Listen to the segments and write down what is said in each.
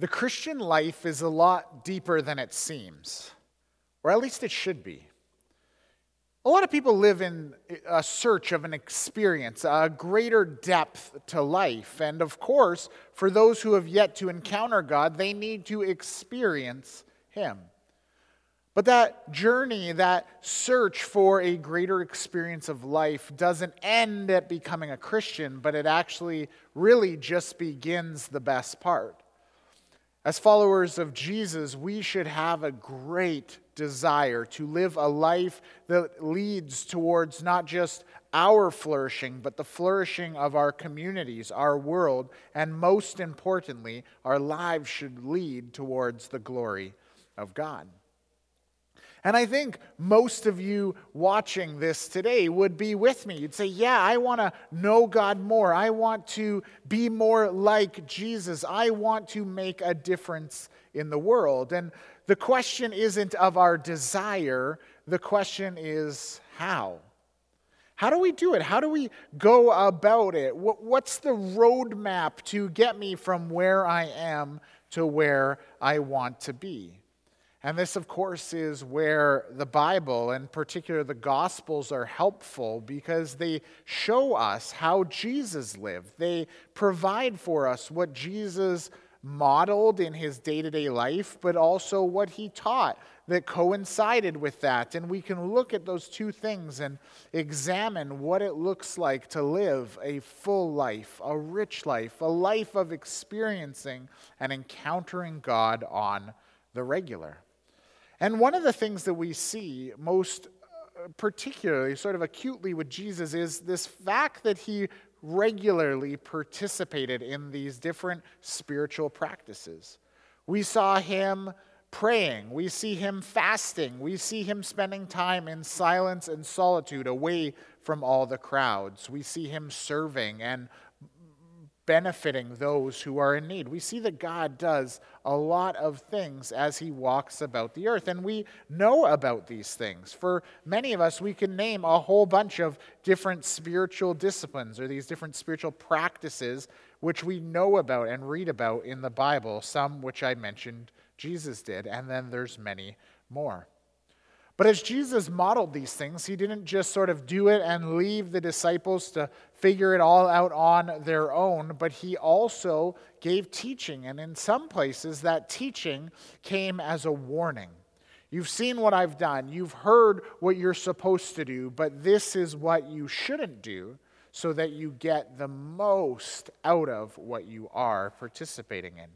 The Christian life is a lot deeper than it seems, or at least it should be. A lot of people live in a search of an experience, a greater depth to life. And of course, for those who have yet to encounter God, they need to experience Him. But that journey, that search for a greater experience of life doesn't end at becoming a Christian, but it actually really just begins the best part. As followers of Jesus, we should have a great desire to live a life that leads towards not just our flourishing, but the flourishing of our communities, our world, and most importantly, our lives should lead towards the glory of God. And I think most of you watching this today would be with me. You'd say, Yeah, I want to know God more. I want to be more like Jesus. I want to make a difference in the world. And the question isn't of our desire, the question is how. How do we do it? How do we go about it? What's the roadmap to get me from where I am to where I want to be? And this, of course, is where the Bible, and particular the Gospels, are helpful because they show us how Jesus lived. They provide for us what Jesus modeled in his day to day life, but also what he taught that coincided with that. And we can look at those two things and examine what it looks like to live a full life, a rich life, a life of experiencing and encountering God on the regular. And one of the things that we see most uh, particularly, sort of acutely with Jesus, is this fact that he regularly participated in these different spiritual practices. We saw him praying, we see him fasting, we see him spending time in silence and solitude away from all the crowds. We see him serving and benefiting those who are in need. We see that God does a lot of things as he walks about the earth, and we know about these things. For many of us, we can name a whole bunch of different spiritual disciplines or these different spiritual practices which we know about and read about in the Bible, some which I mentioned Jesus did, and then there's many more. But as Jesus modeled these things, he didn't just sort of do it and leave the disciples to figure it all out on their own, but he also gave teaching. And in some places, that teaching came as a warning. You've seen what I've done, you've heard what you're supposed to do, but this is what you shouldn't do so that you get the most out of what you are participating in.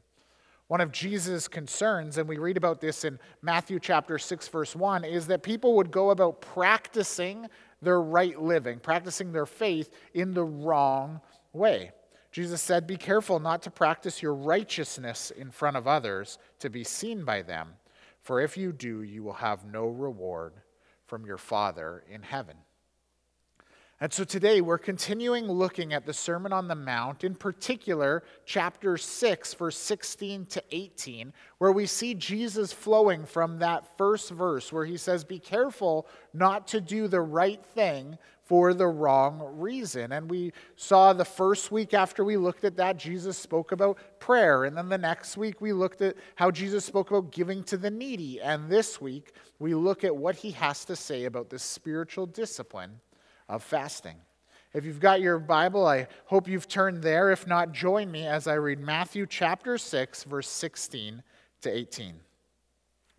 One of Jesus' concerns, and we read about this in Matthew chapter 6, verse 1, is that people would go about practicing their right living, practicing their faith in the wrong way. Jesus said, Be careful not to practice your righteousness in front of others to be seen by them, for if you do, you will have no reward from your Father in heaven. And so today we're continuing looking at the Sermon on the Mount, in particular, chapter 6, verse 16 to 18, where we see Jesus flowing from that first verse where he says, Be careful not to do the right thing for the wrong reason. And we saw the first week after we looked at that, Jesus spoke about prayer. And then the next week, we looked at how Jesus spoke about giving to the needy. And this week, we look at what he has to say about the spiritual discipline of fasting. If you've got your Bible, I hope you've turned there. If not, join me as I read Matthew chapter 6, verse 16 to 18.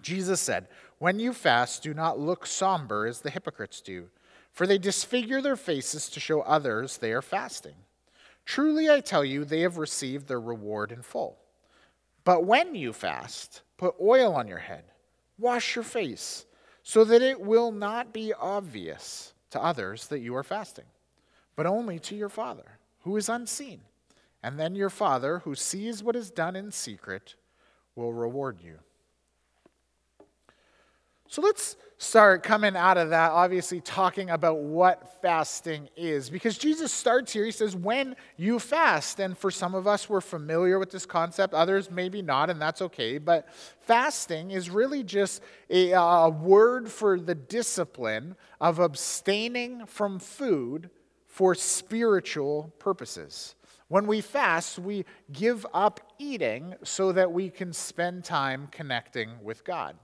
Jesus said, When you fast, do not look somber as the hypocrites do, for they disfigure their faces to show others they are fasting. Truly, I tell you, they have received their reward in full. But when you fast, put oil on your head, wash your face, so that it will not be obvious to others that you are fasting, but only to your Father, who is unseen. And then your Father, who sees what is done in secret, will reward you. So let's start coming out of that, obviously talking about what fasting is. Because Jesus starts here, he says, when you fast. And for some of us, we're familiar with this concept, others maybe not, and that's okay. But fasting is really just a, a word for the discipline of abstaining from food for spiritual purposes When we fast, we give up eating so that we can spend time connecting with God.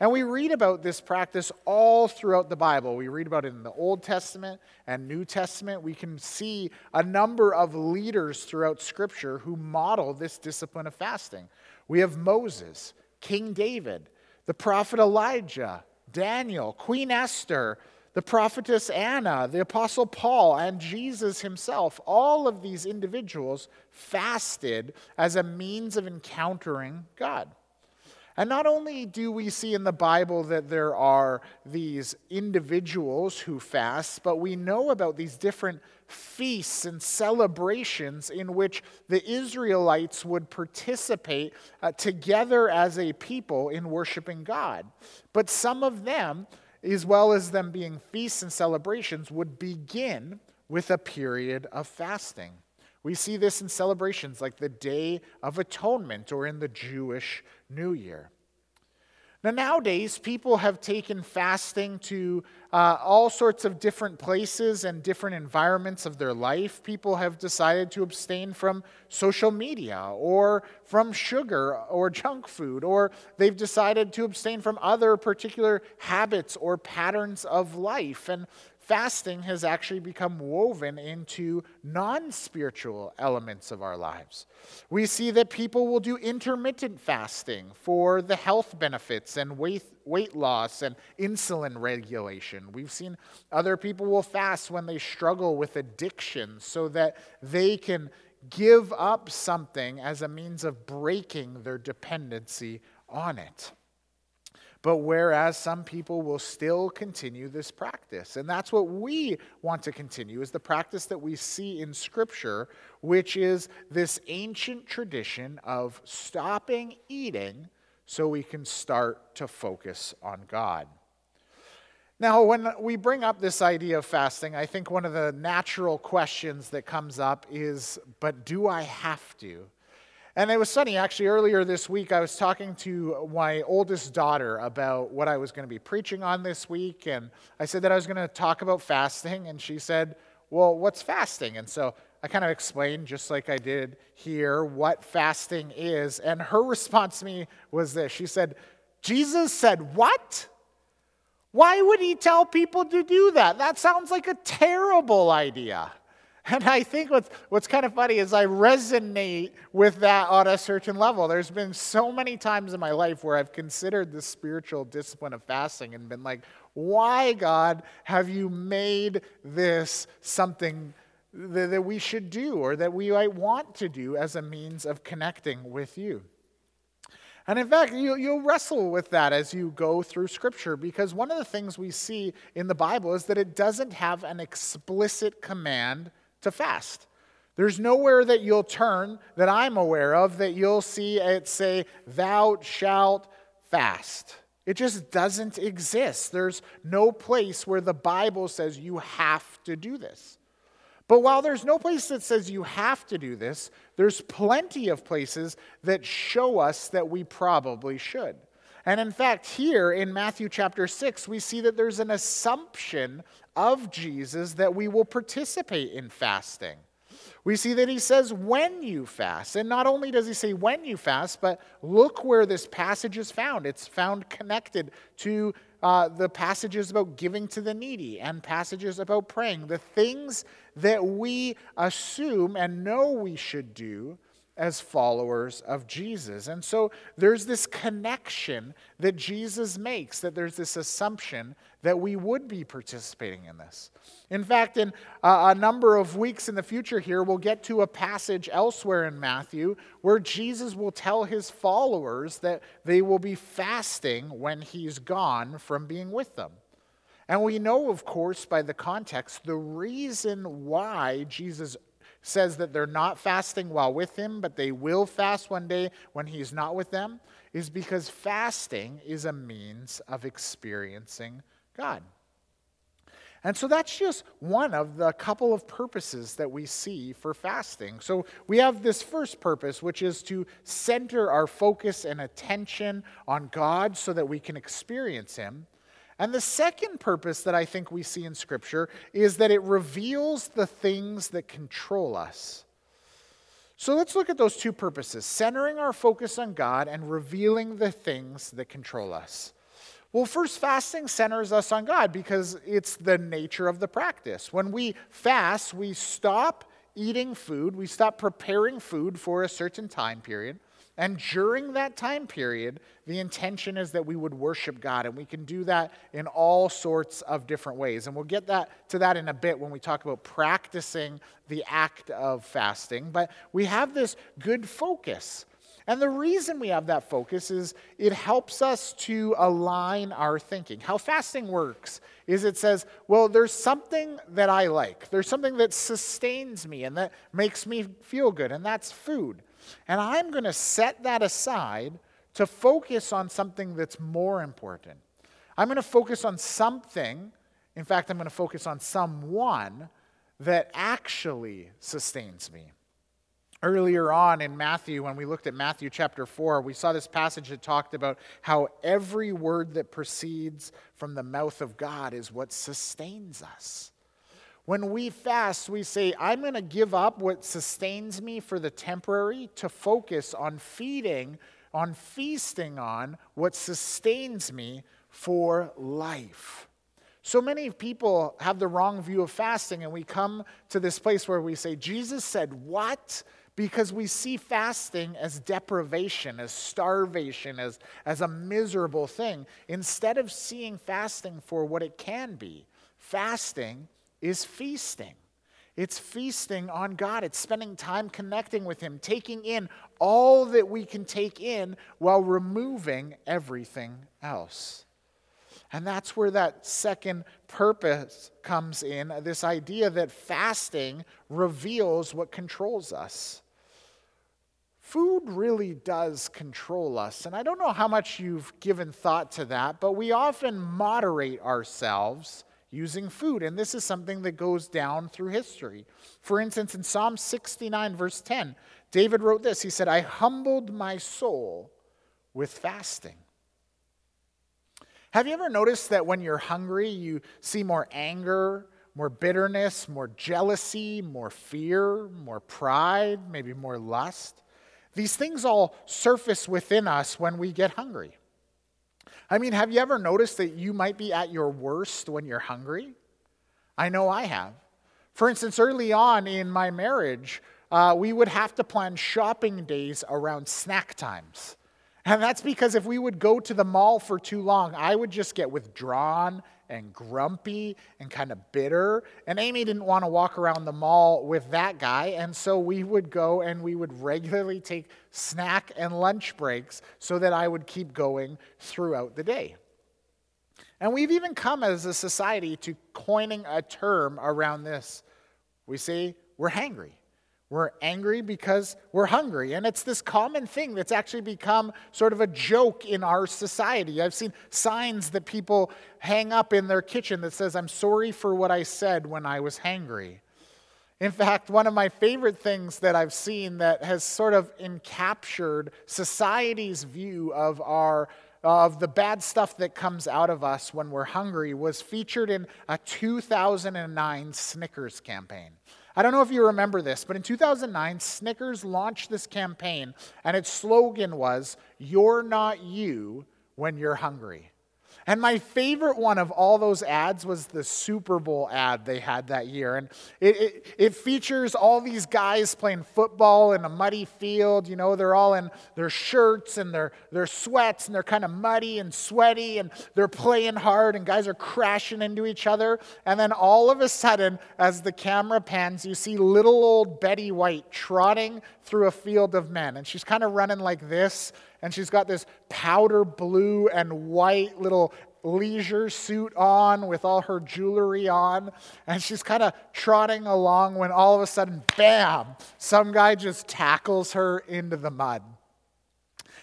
And we read about this practice all throughout the Bible. We read about it in the Old Testament and New Testament. We can see a number of leaders throughout Scripture who model this discipline of fasting. We have Moses, King David, the prophet Elijah, Daniel, Queen Esther, the prophetess Anna, the apostle Paul, and Jesus himself. All of these individuals fasted as a means of encountering God. And not only do we see in the Bible that there are these individuals who fast, but we know about these different feasts and celebrations in which the Israelites would participate uh, together as a people in worshiping God. But some of them, as well as them being feasts and celebrations, would begin with a period of fasting. We see this in celebrations like the Day of Atonement or in the Jewish New Year. Now, nowadays, people have taken fasting to uh, all sorts of different places and different environments of their life. People have decided to abstain from social media or from sugar or junk food, or they've decided to abstain from other particular habits or patterns of life. And fasting has actually become woven into non spiritual elements of our lives. We see that people will do intermittent fasting for the health benefits and weight, weight loss and insulin regulation. We've seen other people will fast when they struggle with addiction so that they can give up something as a means of breaking their dependency on it. But whereas some people will still continue this practice. And that's what we want to continue is the practice that we see in scripture, which is this ancient tradition of stopping eating so we can start to focus on God. Now, when we bring up this idea of fasting, I think one of the natural questions that comes up is, but do I have to? And it was sunny. actually, earlier this week, I was talking to my oldest daughter about what I was going to be preaching on this week. And I said that I was going to talk about fasting. And she said, Well, what's fasting? And so I kind of explained, just like I did here, what fasting is. And her response to me was this She said, Jesus said, What? Why would he tell people to do that? That sounds like a terrible idea. And I think what's, what's kind of funny is I resonate with that on a certain level. There's been so many times in my life where I've considered the spiritual discipline of fasting and been like, why, God, have you made this something that, that we should do or that we might want to do as a means of connecting with you? And in fact, you, will wrestle with that as you go through Scripture because one of the things we see in the Bible is that it doesn't have an explicit command to fast. There's nowhere that you'll turn that I'm aware of that you'll see it say, Thou shalt fast. It just doesn't exist. There's no place where the Bible says you have to do this. But while there's no place that says you have to do this, there's plenty of places that show us that we probably should. And in fact, here in Matthew chapter 6, we see that there's an assumption of Jesus that we will participate in fasting. We see that he says, when you fast. And not only does he say when you fast, but look where this passage is found. It's found connected to uh, the passages about giving to the needy and passages about praying. The things that we assume and know we should do as followers of Jesus. And so there's this connection that Jesus makes, that there's this assumption that we would be participating in this. In fact, in uh, a number of weeks in the future here, we'll get to a passage elsewhere in Matthew where Jesus will tell his followers that they will be fasting when he's gone from being with them. And we know, of course, by the context, the reason why Jesus says that they're not fasting while with him, but they will fast one day when he's not with them, is because fasting is a means of experiencing God. And so that's just one of the couple of purposes that we see for fasting. So we have this first purpose, which is to center our focus and attention on God so that we can experience Him. And the second purpose that I think we see in Scripture is that it reveals the things that control us. So let's look at those two purposes centering our focus on God and revealing the things that control us. Well, first, fasting centers us on God because it's the nature of the practice. When we fast, we stop eating food, we stop preparing food for a certain time period. And during that time period, the intention is that we would worship God, and we can do that in all sorts of different ways. And we'll get that, to that in a bit when we talk about practicing the act of fasting. But we have this good focus. And the reason we have that focus is it helps us to align our thinking. How fasting works is it says, well, there's something that I like, there's something that sustains me and that makes me feel good, and that's food. And I'm going to set that aside to focus on something that's more important. I'm going to focus on something, in fact, I'm going to focus on someone that actually sustains me. Earlier on in Matthew, when we looked at Matthew chapter 4, we saw this passage that talked about how every word that proceeds from the mouth of God is what sustains us. When we fast, we say, I'm going to give up what sustains me for the temporary to focus on feeding, on feasting on what sustains me for life. So many people have the wrong view of fasting, and we come to this place where we say, Jesus said, What? Because we see fasting as deprivation, as starvation, as, as a miserable thing, instead of seeing fasting for what it can be. Fasting is feasting. It's feasting on God. It's spending time connecting with Him, taking in all that we can take in while removing everything else. And that's where that second purpose comes in this idea that fasting reveals what controls us. Food really does control us. And I don't know how much you've given thought to that, but we often moderate ourselves using food. And this is something that goes down through history. For instance, in Psalm 69, verse 10, David wrote this He said, I humbled my soul with fasting. Have you ever noticed that when you're hungry, you see more anger, more bitterness, more jealousy, more fear, more pride, maybe more lust? These things all surface within us when we get hungry. I mean, have you ever noticed that you might be at your worst when you're hungry? I know I have. For instance, early on in my marriage, uh, we would have to plan shopping days around snack times. And that's because if we would go to the mall for too long, I would just get withdrawn and grumpy and kind of bitter. And Amy didn't want to walk around the mall with that guy. And so we would go and we would regularly take snack and lunch breaks so that I would keep going throughout the day. And we've even come as a society to coining a term around this. We say we're hangry. We're angry because we're hungry. And it's this common thing that's actually become sort of a joke in our society. I've seen signs that people hang up in their kitchen that says, I'm sorry for what I said when I was hangry. In fact, one of my favorite things that I've seen that has sort of encaptured society's view of our of the bad stuff that comes out of us when we're hungry was featured in a 2009 Snickers campaign. I don't know if you remember this, but in 2009, Snickers launched this campaign, and its slogan was, You're not you when you're hungry. And my favorite one of all those ads was the Super Bowl ad they had that year. And it, it, it, features all these guys playing football in a muddy field. You know, they're all in their shirts and their, their sweats, and they're kind of muddy and sweaty, and they're playing hard, and guys are crashing into each other. And then all of a sudden, as the camera pans, you see little old Betty White trotting through a field of men. And she's kind of running like this and she's got this powder blue and white little leisure suit on with all her jewelry on. And she's kind of trotting along when all of a sudden, bam, some guy just tackles her into the mud.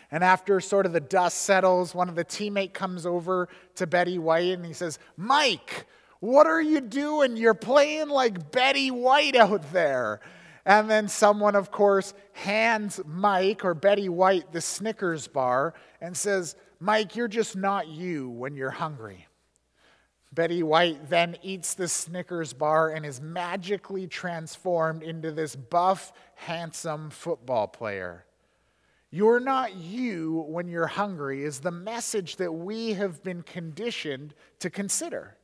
And after sort of the dust settles, one of the teammate comes over to Betty White and he says, Mike, what are you doing? You're playing like Betty White out there. And then someone, of course, hands Mike or Betty White the Snickers bar and says, Mike, you're just not you when you're hungry. Betty White then eats the Snickers bar and is magically transformed into this buff, handsome football player. You're not you when you're hungry is the message that we have been conditioned to consider.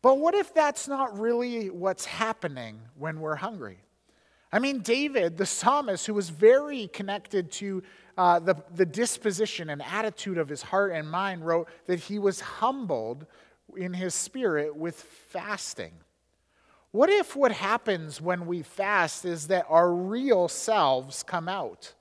But what if that's not really what's happening when we're hungry? I mean, David, the psalmist, who was very connected to uh, the, the disposition and attitude of his heart and mind, wrote that he was humbled in his spirit with fasting. What if what happens when we fast is that our real selves come out?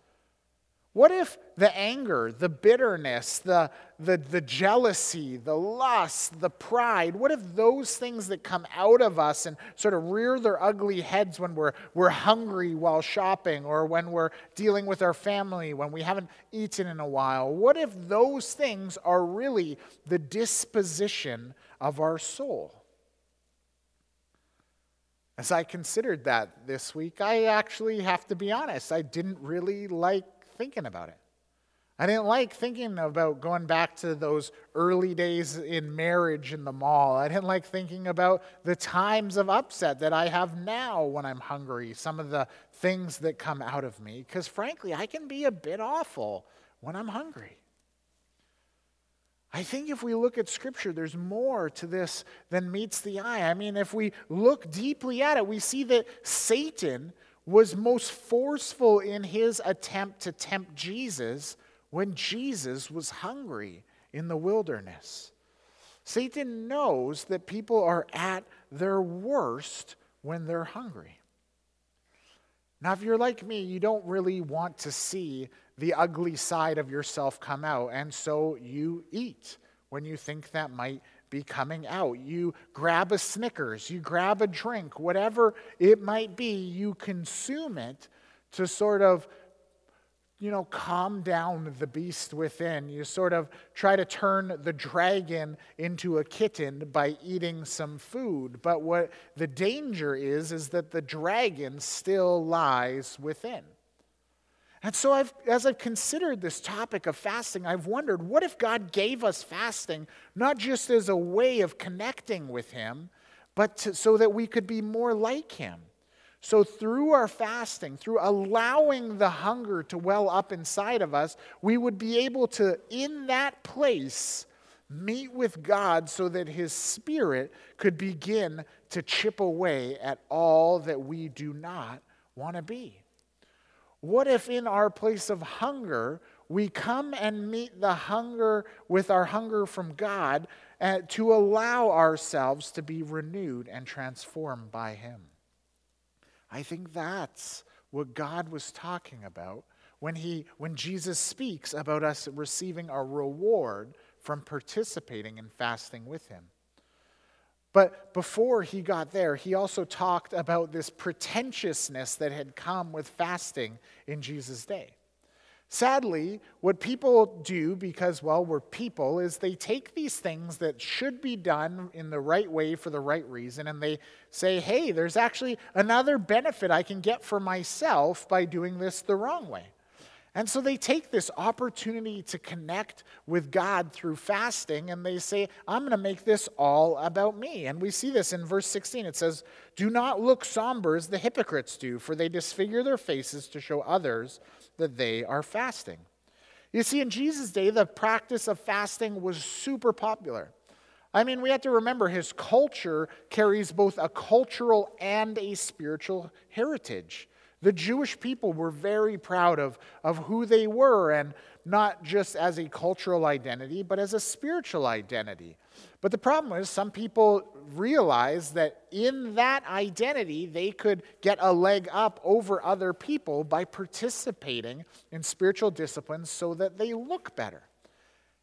What if the anger, the bitterness, the, the, the jealousy, the lust, the pride, what if those things that come out of us and sort of rear their ugly heads when we're, we're hungry while shopping or when we're dealing with our family, when we haven't eaten in a while, what if those things are really the disposition of our soul? As I considered that this week, I actually have to be honest, I didn't really like thinking about it. I didn't like thinking about going back to those early days in marriage in the mall. I didn't like thinking about the times of upset that I have now when I'm hungry, some of the things that come out of me, because frankly, I can be a bit awful when I'm hungry. I think if we look at Scripture, there's more to this than meets the eye. I mean, if we look deeply at it, we see that Satan was most forceful in his attempt to tempt Jesus when Jesus was hungry in the wilderness. Satan knows that people are at their worst when they're hungry. Now, if you're like me, you don't really want to see the ugly side of yourself come out, and so you eat when you think that might be coming out. You grab a Snickers, you grab a drink, whatever it might be, you consume it to sort of you know, calm down the beast within. You sort of try to turn the dragon into a kitten by eating some food. But what the danger is, is that the dragon still lies within. And so, I've, as I've considered this topic of fasting, I've wondered what if God gave us fasting not just as a way of connecting with Him, but to, so that we could be more like Him? So, through our fasting, through allowing the hunger to well up inside of us, we would be able to, in that place, meet with God so that His Spirit could begin to chip away at all that we do not want to be. What if in our place of hunger, we come and meet the hunger with our hunger from God uh, to allow ourselves to be renewed and transformed by Him? I think that's what God was talking about when, he, when Jesus speaks about us receiving a reward from participating in fasting with Him. But before he got there, he also talked about this pretentiousness that had come with fasting in Jesus' day. Sadly, what people do, because, well, we're people, is they take these things that should be done in the right way for the right reason, and they say, hey, there's actually another benefit I can get for myself by doing this the wrong way. And so they take this opportunity to connect with God through fasting and they say, I'm going to make this all about me. And we see this in verse 16. It says, Do not look somber as the hypocrites do, for they disfigure their faces to show others that they are fasting. You see, in Jesus' day, the practice of fasting was super popular. I mean, we have to remember his culture carries both a cultural and a spiritual heritage. The Jewish people were very proud of, of who they were, and not just as a cultural identity, but as a spiritual identity. But the problem is, some people realized that in that identity, they could get a leg up over other people by participating in spiritual disciplines so that they look better.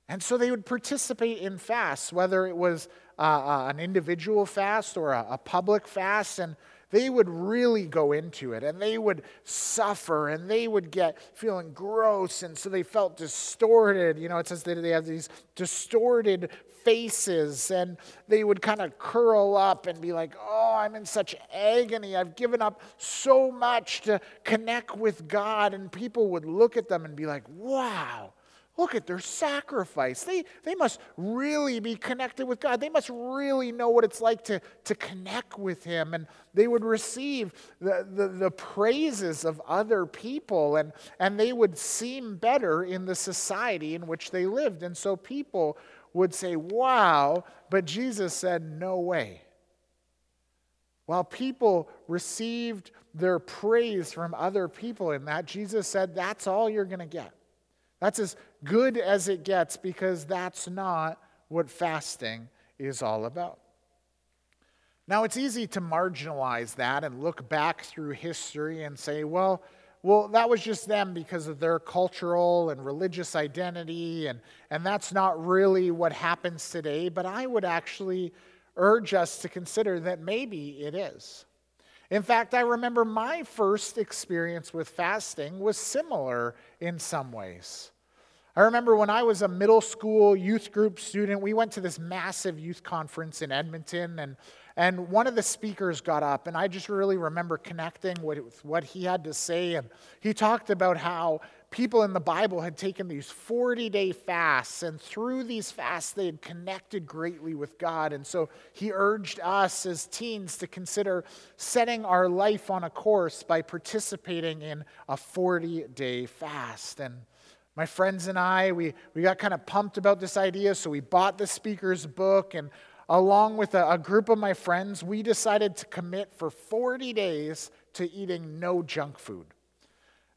And so they would participate in fasts, whether it was uh, uh, an individual fast or a, a public fast. And they would really go into it and they would suffer and they would get feeling gross and so they felt distorted. You know it says that they have these distorted faces and they would kind of curl up and be like oh i'm in such agony. I've given up so much to connect with god. And people would look at them and be like wow Look at their sacrifice. They, they must really be connected with God. They must really know what it's like to, to connect with Him. And they would receive the, the, the praises of other people, and, and they would seem better in the society in which they lived. And so people would say, Wow, but Jesus said, No way. While people received their praise from other people in that, Jesus said, That's all you're going to get. That's as good as it gets because that's not what fasting is all about. Now, it's easy to marginalize that and look back through history and say, well, well, that was just them because of their cultural and religious identity, and, and that's not really what happens today. But I would actually urge us to consider that maybe it is. In fact, I remember my first experience with fasting was similar in some ways. I remember when I was a middle school youth group student, we went to this massive youth conference in Edmonton, and, and one of the speakers got up, and I just really remember connecting with what he had to say. And he talked about how people in the Bible had taken these 40 day fasts, and through these fasts, they had connected greatly with God. And so he urged us as teens to consider setting our life on a course by participating in a 40 day fast. And my friends and I, we, we got kind of pumped about this idea, so we bought the speaker's book, and along with a, a group of my friends, we decided to commit for 40 days to eating no junk food.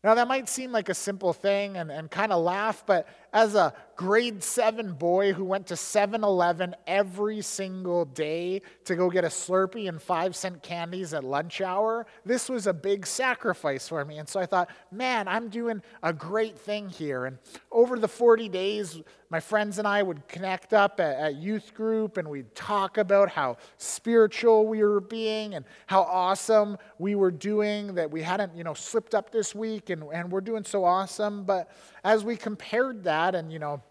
Now, that might seem like a simple thing and, and kind of laugh, but as a grade seven boy who went to 7 Eleven every single day to go get a Slurpee and five cent candies at lunch hour, this was a big sacrifice for me. And so I thought, man, I'm doing a great thing here. And over the 40 days, my friends and I would connect up at, at youth group and we'd talk about how spiritual we were being and how awesome we were doing, that we hadn't, you know, slipped up this week and, and we're doing so awesome. But as we compared that and, you know,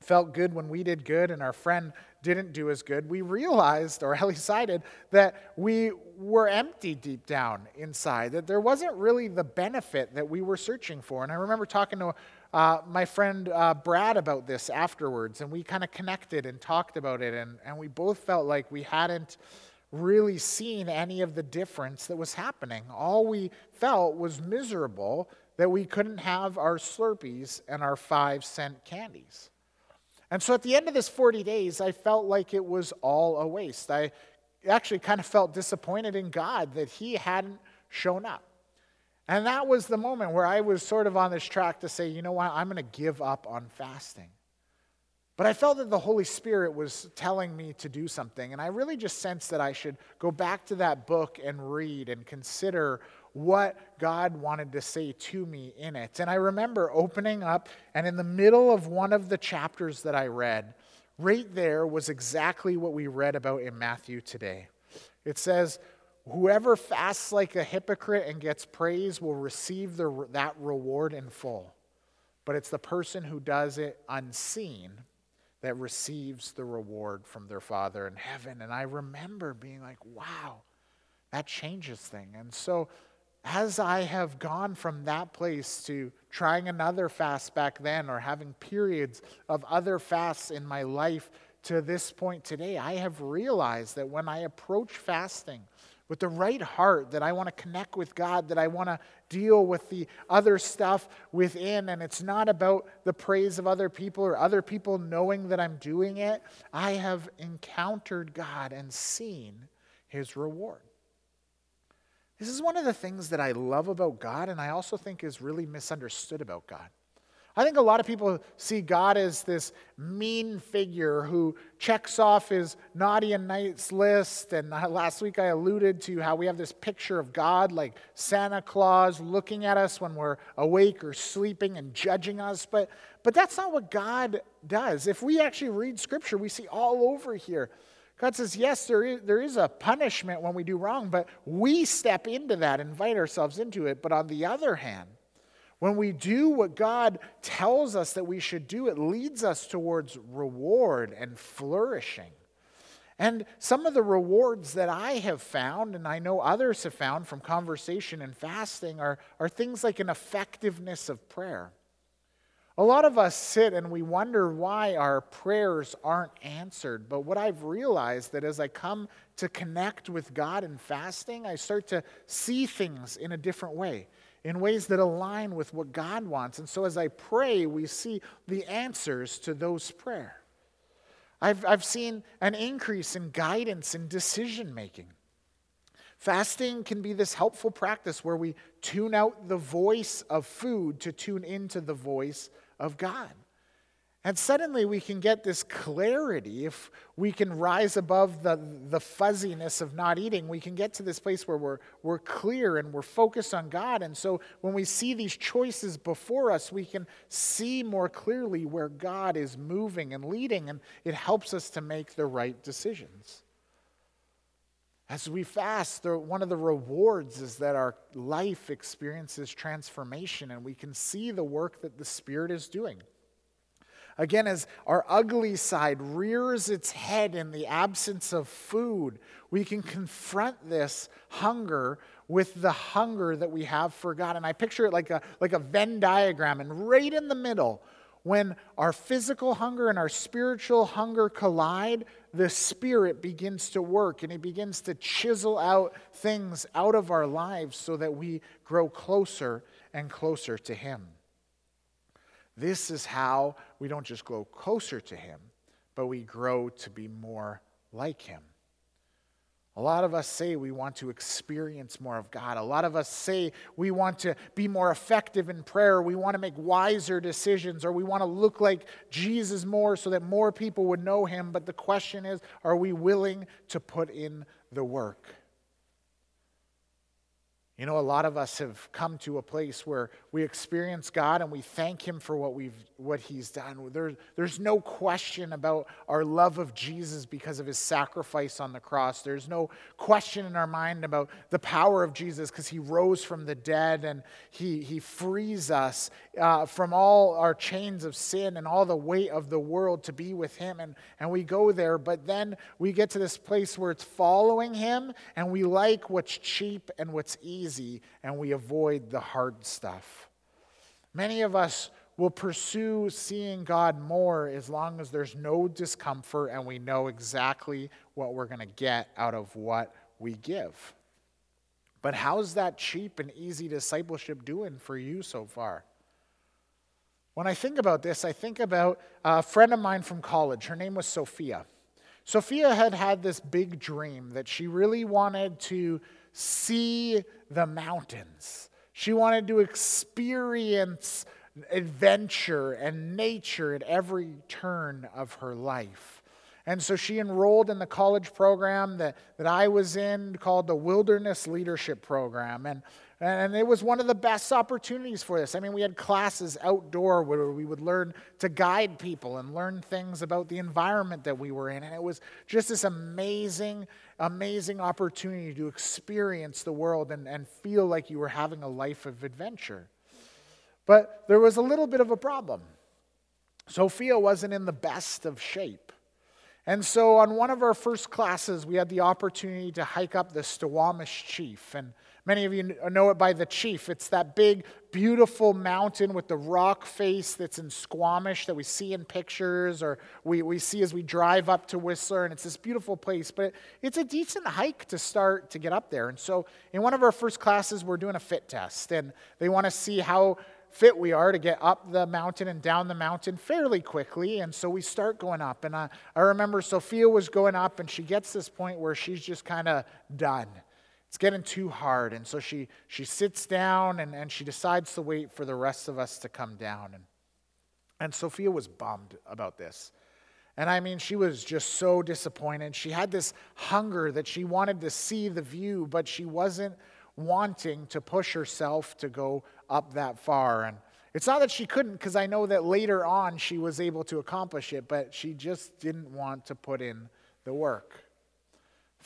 felt good when we did good and our friend didn't do as good, we realized, or at least decided, that we were empty deep down inside, that there wasn't really the benefit that we were searching for. And I remember talking to uh, my friend uh, Brad about this afterwards, and we kind of connected and talked about it, and, and we both felt like we hadn't really seen any of the difference that was happening. All we felt was miserable that we couldn't have our Slurpees and our five cent candies. And so at the end of this 40 days, I felt like it was all a waste. I actually kind of felt disappointed in God that He hadn't shown up. And that was the moment where I was sort of on this track to say, you know what, I'm going to give up on fasting. But I felt that the Holy Spirit was telling me to do something. And I really just sensed that I should go back to that book and read and consider what God wanted to say to me in it. And I remember opening up, and in the middle of one of the chapters that I read, right there was exactly what we read about in Matthew today. It says, Whoever fasts like a hypocrite and gets praise will receive the, that reward in full. But it's the person who does it unseen that receives the reward from their Father in heaven. And I remember being like, wow, that changes things. And so as I have gone from that place to trying another fast back then or having periods of other fasts in my life to this point today, I have realized that when I approach fasting with the right heart, that I want to connect with God, that I want to deal with the other stuff within, and it's not about the praise of other people or other people knowing that I'm doing it, I have encountered God and seen his reward. This is one of the things that I love about God, and I also think is really misunderstood about God. I think a lot of people see God as this mean figure who checks off his naughty and nice list. And last week I alluded to how we have this picture of God like Santa Claus looking at us when we're awake or sleeping and judging us. But, but that's not what God does. If we actually read scripture, we see all over here God says, yes, there is, there is a punishment when we do wrong, but we step into that, invite ourselves into it. But on the other hand, when we do what God tells us that we should do, it leads us towards reward and flourishing. And some of the rewards that I have found, and I know others have found from conversation and fasting, are, are things like an effectiveness of prayer A lot of us sit and we wonder why our prayers aren't answered. But what I've realized that as I come to connect with God in fasting, I start to see things in a different way, in ways that align with what God wants. And so as I pray, we see the answers to those prayers. I've, I've seen an increase in guidance and decision making. Fasting can be this helpful practice where we tune out the voice of food to tune into the voice of God. And suddenly we can get this clarity. If we can rise above the, the fuzziness of not eating, we can get to this place where we're, we're clear and we're focused on God. And so when we see these choices before us, we can see more clearly where God is moving and leading, and it helps us to make the right decisions. As we fast, the, one of the rewards is that our life experiences transformation and we can see the work that the Spirit is doing. Again, as our ugly side rears its head in the absence of food, we can confront this hunger with the hunger that we have for God. And I picture it like a, like a Venn diagram, and right in the middle, when our physical hunger and our spiritual hunger collide, the Spirit begins to work and He begins to chisel out things out of our lives so that we grow closer and closer to Him. This is how we don't just grow closer to Him, but we grow to be more like Him. A lot of us say we want to experience more of God. A lot of us say we want to be more effective in prayer. We want to make wiser decisions, or we want to look like Jesus more so that more people would know him. But the question is are we willing to put in the work? You know, a lot of us have come to a place where we experience God and we thank Him for what, we've, what He's done. There, there's no question about our love of Jesus because of His sacrifice on the cross. There's no question in our mind about the power of Jesus because He rose from the dead and He, he frees us uh, from all our chains of sin and all the weight of the world to be with Him. And, and we go there, but then we get to this place where it's following Him and we like what's cheap and what's easy easy and we avoid the hard stuff. Many of us will pursue seeing God more as long as there's no discomfort and we know exactly what we're going to get out of what we give. But how's that cheap and easy discipleship doing for you so far? When I think about this, I think about a friend of mine from college. Her name was Sophia. Sophia had had this big dream that she really wanted to see the mountains. She wanted to experience adventure and nature at every turn of her life. And so she enrolled in the college program that, that I was in called the Wilderness Leadership Program. And and it was one of the best opportunities for this. I mean, we had classes outdoor where we would learn to guide people and learn things about the environment that we were in. And it was just this amazing, amazing opportunity to experience the world and, and feel like you were having a life of adventure. But there was a little bit of a problem. Sophia wasn't in the best of shape. And so, on one of our first classes, we had the opportunity to hike up the Stawamus Chief. And Many of you uh, know it by the Chief. It's that big, beautiful mountain with the rock face that's in Squamish that we see in pictures or we, we see as we drive up to Whistler. And it's this beautiful place. But it's a decent hike to start to get up there. And so, in one of our first classes, we're doing a fit test. And they want to see how fit we are to get up the mountain and down the mountain fairly quickly. And so we start going up. And I, I remember Sophia was going up, and she gets this point where she's just kind of done it's getting too hard. And so she, she sits down and, and she decides to wait for the rest of us to come down. And, and Sophia was bummed about this. And I mean, she was just so disappointed. She had this hunger that she wanted to see the view, but she wasn't wanting to push herself to go up that far. And it's not that she couldn't, because I know that later on she was able to accomplish it, but she just didn't want to put in the work.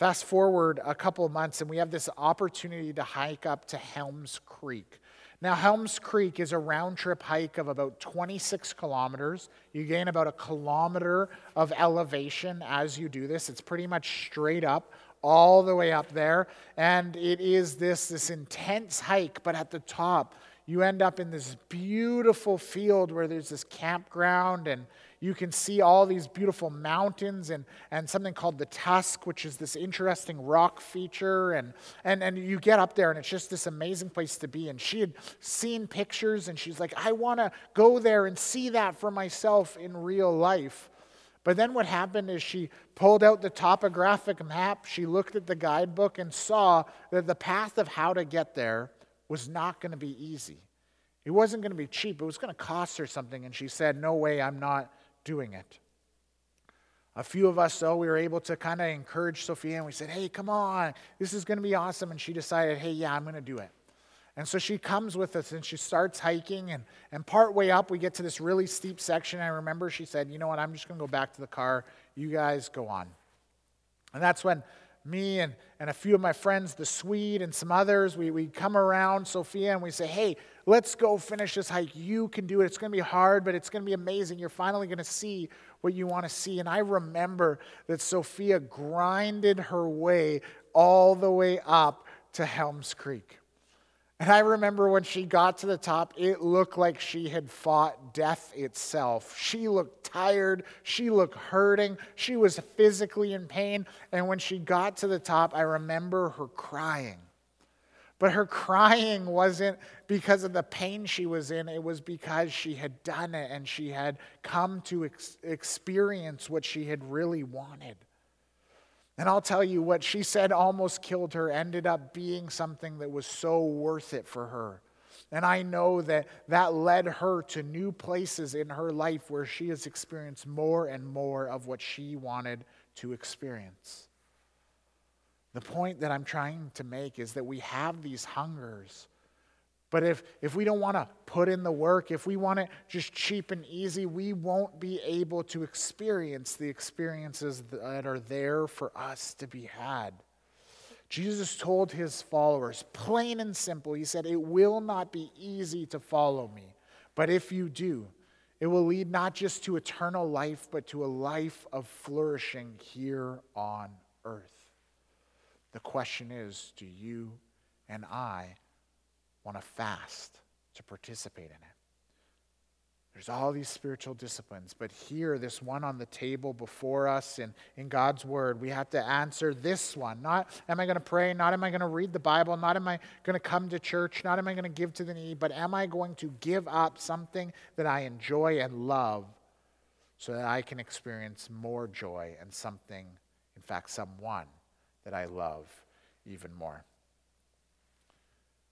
Fast forward a couple of months, and we have this opportunity to hike up to Helms Creek. Now, Helms Creek is a round trip hike of about 26 kilometers. You gain about a kilometer of elevation as you do this. It's pretty much straight up, all the way up there. And it is this, this intense hike, but at the top, you end up in this beautiful field where there's this campground and you can see all these beautiful mountains and, and something called the Tusk, which is this interesting rock feature. And, and, and you get up there, and it's just this amazing place to be. And she had seen pictures, and she's like, I want to go there and see that for myself in real life. But then what happened is she pulled out the topographic map, she looked at the guidebook, and saw that the path of how to get there was not going to be easy. It wasn't going to be cheap. It was going to cost her something. And she said, No way, I'm not doing it. A few of us, though, we were able to kind of encourage Sophia and we said, Hey, come on, this is going to be awesome. And she decided, Hey, yeah, I'm going to do it. And so she comes with us and she starts hiking. And, and part way up, we get to this really steep section. I remember she said, You know what? I'm just going to go back to the car. You guys go on. And that's when me and, and a few of my friends, the Swede and some others, we, we come around Sophia and we say, Hey, let's go finish this hike. You can do it. It's going to be hard, but it's going to be amazing. You're finally going to see what you want to see. And I remember that Sophia grinded her way all the way up to Helms Creek. And I remember when she got to the top, it looked like she had fought death itself. She looked tired. She looked hurting. She was physically in pain. And when she got to the top, I remember her crying. But her crying wasn't because of the pain she was in, it was because she had done it and she had come to ex- experience what she had really wanted. And I'll tell you what she said almost killed her ended up being something that was so worth it for her. And I know that that led her to new places in her life where she has experienced more and more of what she wanted to experience. The point that I'm trying to make is that we have these hungers but if, if we don't want to put in the work, if we want it just cheap and easy, we won't be able to experience the experiences that are there for us to be had. Jesus told his followers, plain and simple, he said, It will not be easy to follow me, but if you do, it will lead not just to eternal life, but to a life of flourishing here on earth. The question is do you and I want to fast to participate in it. There's all these spiritual disciplines, but here, this one on the table before us in, in God's Word, we have to answer this one. Not am I going to pray, not am I going to read the Bible, not am I going to come to church, not am I going to give to the needy, but am I going to give up something that I enjoy and love so that I can experience more joy and something, in fact, someone that I love even more?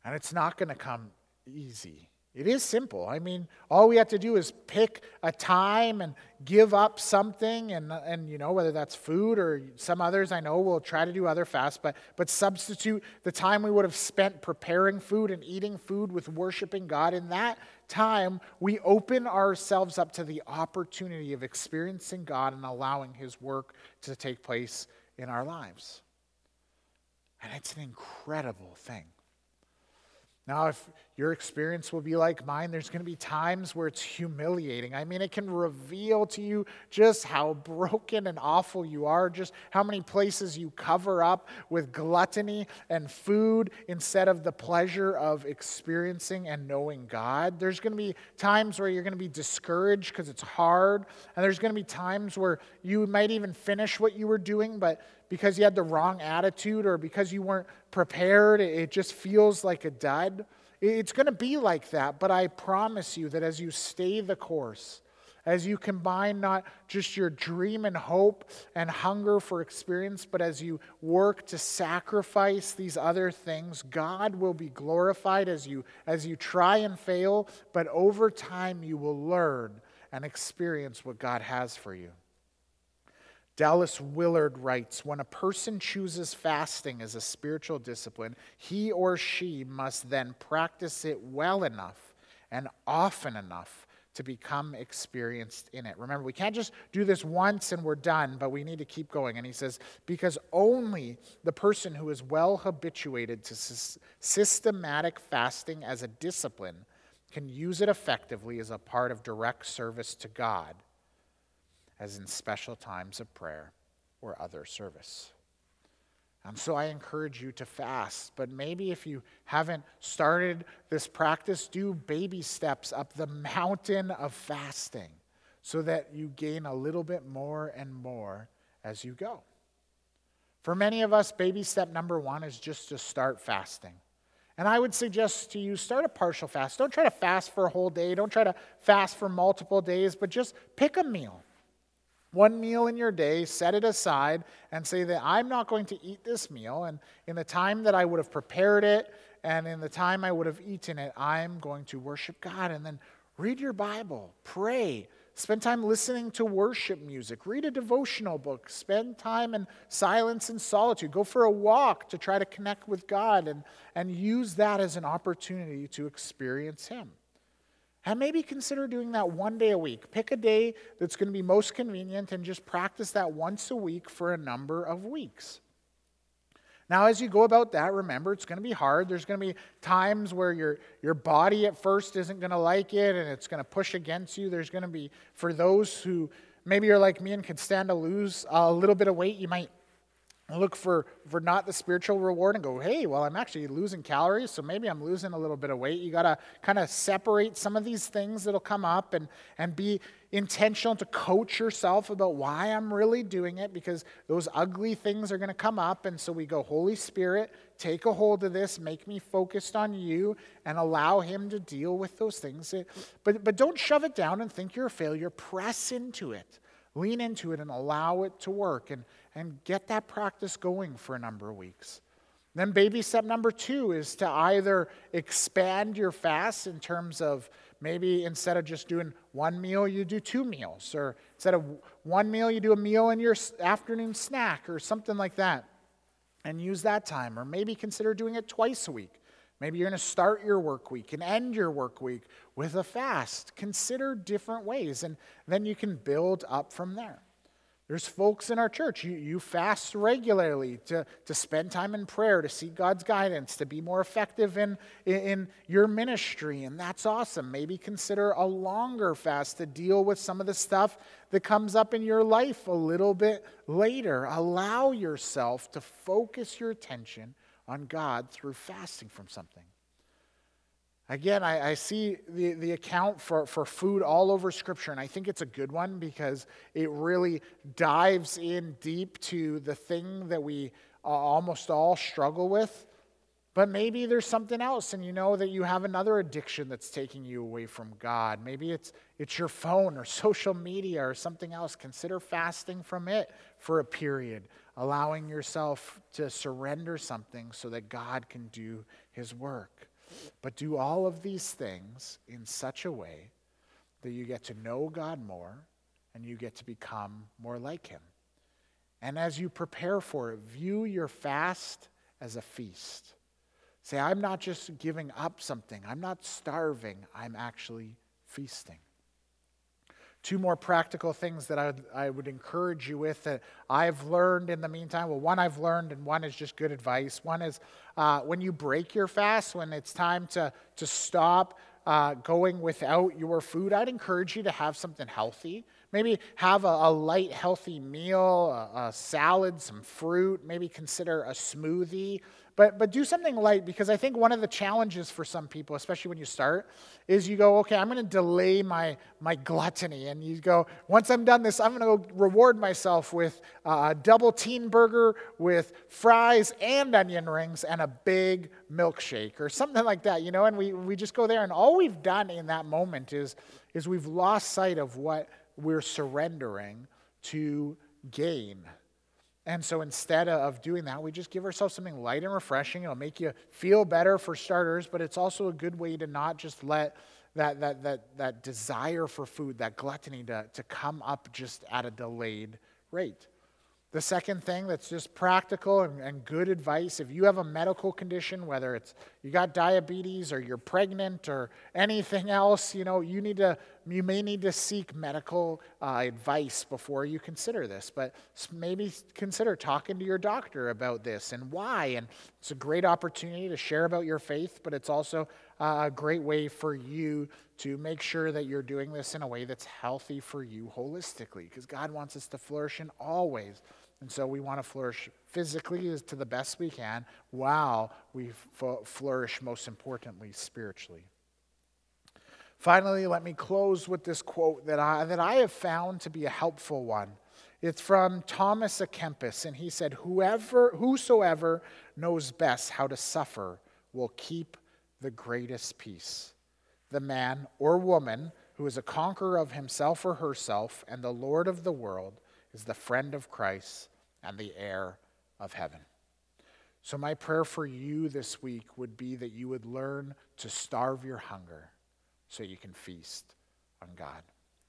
And it's not going to come easy. It is simple. I mean, all we have to do is pick a time and give up something, and, and you know, whether that's food or some others I know will try to do other fasts, but, but substitute the time we would have spent preparing food and eating food with worshiping God. In that time, we open ourselves up to the opportunity of experiencing God and allowing His work to take place in our lives. And it's an incredible thing. Now, if your experience will be like mine, there's going to be times where it's humiliating. I mean, it can reveal to you just how broken and awful you are, just how many places you cover up with gluttony and food instead of the pleasure of experiencing and knowing God. There's going to be times where you're going to be discouraged because it's hard, and there's going to be times where you might even finish what you were doing, but because you had the wrong attitude or because you weren't prepared, it just feels like a dud. It's going to be like that, but I promise you that as you stay the course, as you combine not just your dream and hope and hunger for experience, but as you work to sacrifice these other things, God will be glorified as you as you try and fail, but over time you will learn and experience what God has for you. Dallas Willard writes When a person chooses fasting as a spiritual discipline, he or she must then practice it well enough and often enough to become experienced in it. Remember, we can't just do this once and we're done, but we need to keep going. And he says, because only the person who is well habituated to systematic fasting as a discipline can use it effectively as a part of direct service to God as in special times of prayer or other service. And so I encourage you to fast. But maybe if you haven't started this practice, do baby steps up the mountain of fasting so that you gain a little bit more and more as you go. For many of us, baby step number one is just to start fasting. And I would suggest to you start a partial fast. Don't try to fast for a whole day. Don't try to fast for multiple days, but just pick a meal. One meal in your day, set it aside, and say that I'm not going to eat this meal. And in the time that I would have prepared it and in the time I would have eaten it, I'm going to worship God. And then read your Bible, pray, Spend time listening to worship music. Read a devotional book. Spend time in silence and solitude. Go for a walk to try to connect with God and, and use that as an opportunity to experience Him. And maybe consider doing that one day a week. Pick a day that's going to be most convenient and just practice that once a week for a number of weeks. Now, as you go about that, remember it's going to be hard. There's going to be times where your, your body at first isn't going to like it and it's going to push against you. There's going to be, for those who maybe you're like me and can stand to lose a little bit of weight, you might look for, for not the spiritual reward and go, hey, well, I'm actually losing calories, so maybe I'm losing a little bit of weight. You got to kind of separate some of these things that'll come up and, and be intentional to coach yourself about why I'm really doing it because those ugly things are going to come up. And so we go, Holy Spirit, take a hold of this, make me focused on you, and allow Him to deal with those things. But, but don't shove it down and think you're a failure. Press into it, lean into it, and allow it to work. And and get that practice going for a number of weeks. Then, baby step number two is to either expand your fast in terms of maybe instead of just doing one meal, you do two meals, or instead of one meal, you do a meal in your afternoon snack, or something like that, and use that time. Or maybe consider doing it twice a week. Maybe you're going to start your work week and end your work week with a fast. Consider different ways, and then you can build up from there. There's folks in our church, you, you fast regularly to, to spend time in prayer, to seek God's guidance, to be more effective in, in, in your ministry, and that's awesome. Maybe consider a longer fast to deal with some of the stuff that comes up in your life a little bit later. Allow yourself to focus your attention on God through fasting from something. Again, I, I, see the, the account for, for food all over Scripture, and I think it's a good one because it really dives in deep to the thing that we uh, almost all struggle with. But maybe there's something else, and you know that you have another addiction that's taking you away from God. Maybe it's, it's your phone or social media or something else. Consider fasting from it for a period, allowing yourself to surrender something so that God can do His work. But do all of these things in such a way that you get to know God more and you get to become more like Him. And as you prepare for it, view your fast as a feast. Say, I'm not just giving up something, I'm not starving, I'm actually feasting. Two more practical things that I would, I would encourage you with that I've learned in the meantime. Well, one I've learned, and one is just good advice. One is uh, when you break your fast, when it's time to, to stop uh, going without your food, I'd encourage you to have something healthy. Maybe have a, a light, healthy meal, a, a salad, some fruit, maybe consider a smoothie. But, but do something light because I think one of the challenges for some people, especially when you start, is you go, okay, I'm going to delay my, my gluttony. And you go, once I'm done this, I'm going to reward myself with a double teen burger with fries and onion rings and a big milkshake or something like that, you know? And we, we just go there. And all we've done in that moment is, is we've lost sight of what we're surrendering to gain. And so instead of doing that, we just give ourselves something light and refreshing. It'll make you feel better for starters, but it's also a good way to not just let that, that, that, that desire for food, that gluttony to, to come up just at a delayed rate. The second thing that's just practical and, and, good advice if you have a medical condition, whether it's you got diabetes or you're pregnant or anything else, you know, you need to you may need to seek medical uh, advice before you consider this. But maybe consider talking to your doctor about this and why. And it's a great opportunity to share about your faith, but it's also a great way for you to make sure that you're doing this in a way that's healthy for you holistically, because God wants us to flourish in all ways And so we want to flourish physically to the best we can while we f- flourish, most importantly, spiritually. Finally, let me close with this quote that I, that I have found to be a helpful one. It's from Thomas à Kempis, and he said, Whoever, Whosoever knows best how to suffer will keep the greatest peace. The man or woman who is a conqueror of himself or herself and the Lord of the world is the friend of Christ and the heir of heaven. So, my prayer for you this week would be that you would learn to starve your hunger so you can feast on God.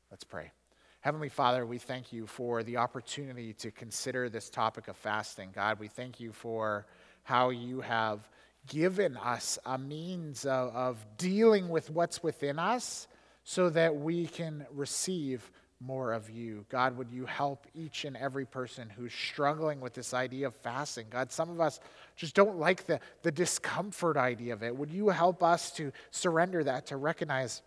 Let's pray. Heavenly Father, we thank you for the opportunity to consider this topic of fasting. God, we thank you for how you have given us a means of, of dealing with what's within us so that we can receive more of you. God, would you help each and every person who's struggling with this idea of fasting? God, some of us just don't like the, the discomfort idea of it. Would you help us to surrender that, to recognize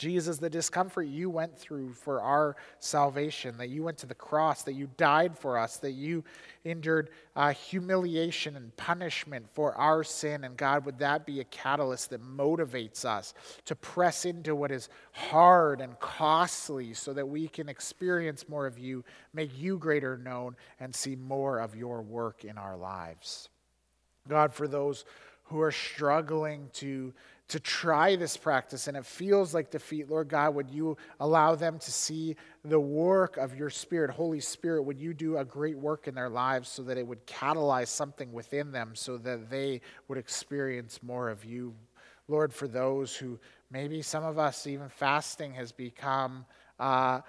Jesus, the discomfort you went through for our salvation, that you went to the cross, that you died for us, that you endured uh, humiliation and punishment for our sin. And God, would that be a catalyst that motivates us to press into what is hard and costly so that we can experience more of you, make you greater known, and see more of your work in our lives? God, for those who are struggling to to try this practice and it feels like defeat, Lord God, would you allow them to see the work of your Spirit, Holy Spirit? Would you do a great work in their lives so that it would catalyze something within them so that they would experience more of you? Lord, for those who maybe some of us, even fasting has become. Uh,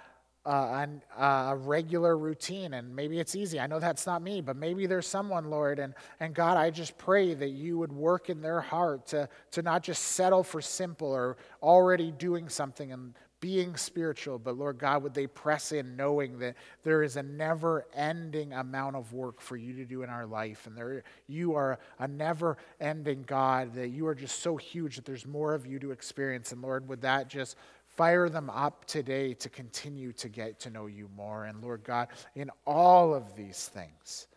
uh, a regular routine and maybe it's easy. I know that's not me but maybe there's someone lord and, and god i just pray that you would work in their heart to, to not just settle for simple or already doing something and being spiritual but lord god would they press in knowing that there is a never ending amount of work for you to do in our life and there you are a never ending god that you are just so huge that there's more of you to experience and lord would that just Fire them up today to continue to get to know you more. And Lord God, in all of these things,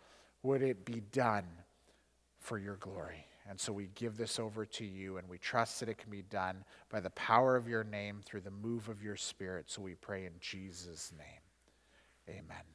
would it be done for your glory? And so we give this over to you and we trust that it can be done by the power of your name through the move of your spirit. So we pray in Jesus' name. Amen.